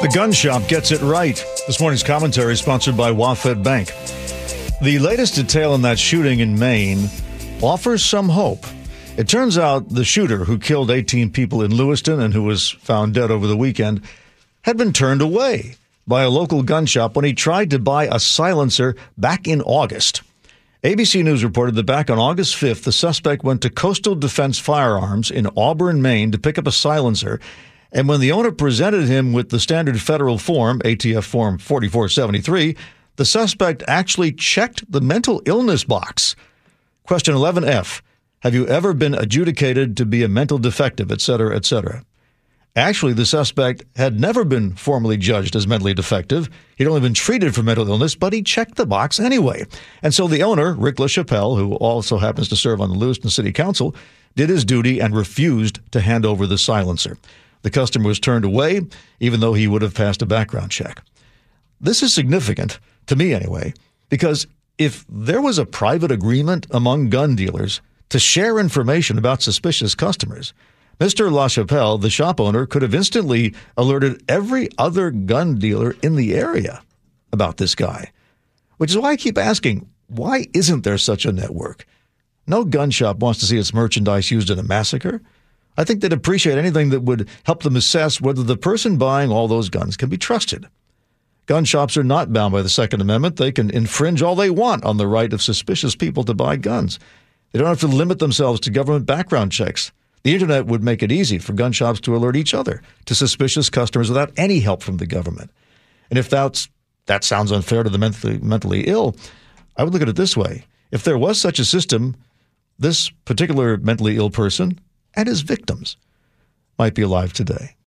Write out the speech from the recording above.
The gun shop gets it right. This morning's commentary is sponsored by WaFd Bank. The latest detail in that shooting in Maine offers some hope. It turns out the shooter who killed 18 people in Lewiston and who was found dead over the weekend had been turned away by a local gun shop when he tried to buy a silencer back in August. ABC News reported that back on August 5th, the suspect went to Coastal Defense Firearms in Auburn, Maine to pick up a silencer. And when the owner presented him with the standard federal form, ATF Form 4473, the suspect actually checked the mental illness box. Question 11F Have you ever been adjudicated to be a mental defective, etc., etc.? Actually, the suspect had never been formally judged as mentally defective. He'd only been treated for mental illness, but he checked the box anyway. And so the owner, Rick LaChapelle, who also happens to serve on the Lewiston City Council, did his duty and refused to hand over the silencer. The customer was turned away, even though he would have passed a background check. This is significant, to me anyway, because if there was a private agreement among gun dealers to share information about suspicious customers, Mr. LaChapelle, the shop owner, could have instantly alerted every other gun dealer in the area about this guy. Which is why I keep asking, why isn't there such a network? No gun shop wants to see its merchandise used in a massacre. I think they'd appreciate anything that would help them assess whether the person buying all those guns can be trusted. Gun shops are not bound by the Second Amendment. They can infringe all they want on the right of suspicious people to buy guns. They don't have to limit themselves to government background checks. The internet would make it easy for gun shops to alert each other to suspicious customers without any help from the government. And if that's, that sounds unfair to the mentally, mentally ill, I would look at it this way. If there was such a system, this particular mentally ill person and his victims might be alive today.